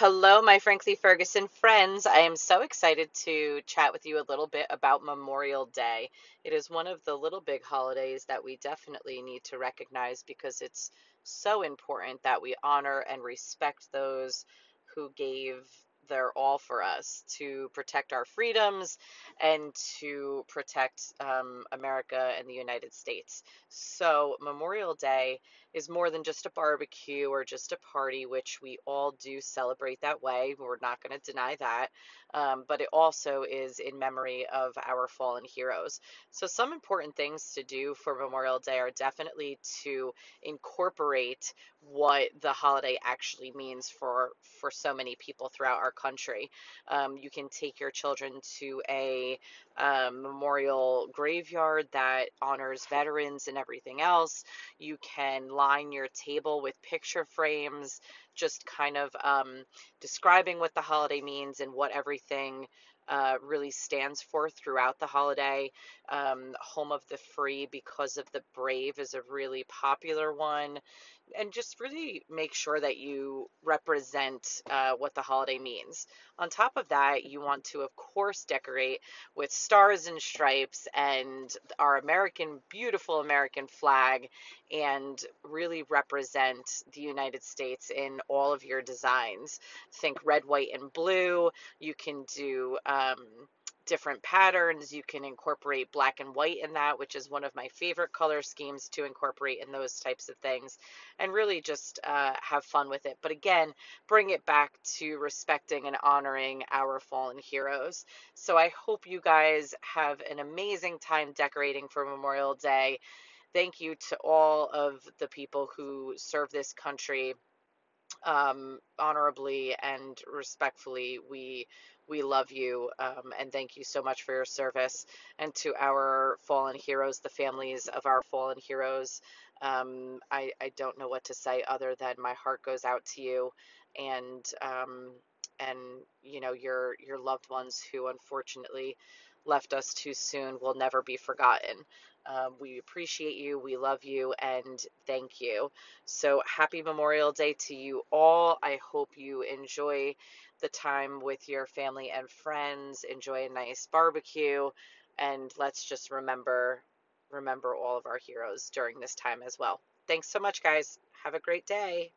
Hello, my Frankly Ferguson friends. I am so excited to chat with you a little bit about Memorial Day. It is one of the little big holidays that we definitely need to recognize because it's so important that we honor and respect those who gave their all for us to protect our freedoms and to protect um, America and the United States. So, Memorial Day is more than just a barbecue or just a party, which we all do celebrate that way. We're not going to deny that. Um, but it also is in memory of our fallen heroes. So, some important things to do for Memorial Day are definitely to incorporate what the holiday actually means for for so many people throughout our country. Um, you can take your children to a um, memorial graveyard that honors veterans and everything else. You can line your table with picture frames, just kind of um, describing what the holiday means and what everything uh, really stands for throughout the holiday. Um, Home of the Free because of the Brave is a really popular one and just really make sure that you represent uh, what the holiday means. On top of that, you want to, of course, decorate with stars and stripes and our American, beautiful American flag, and really represent the United States in all of your designs. Think red, white, and blue. You can do um, different patterns. You can incorporate black and white in that, which is one of my favorite color schemes to incorporate in those types of things, and really just uh, have fun with it. But again, bring it back to respecting and honoring our fallen heroes. So I hope you guys have an amazing time decorating for Memorial Day. Thank you to all of the people who serve this country um, honorably and respectfully. We we love you um, and thank you so much for your service. And to our fallen heroes, the families of our fallen heroes, um, I, I don't know what to say other than my heart goes out to you and um, and you know your your loved ones who unfortunately left us too soon will never be forgotten. Um, we appreciate you, we love you, and thank you. So, happy Memorial Day to you all. I hope you enjoy the time with your family and friends, enjoy a nice barbecue, and let's just remember remember all of our heroes during this time as well. Thanks so much, guys. Have a great day.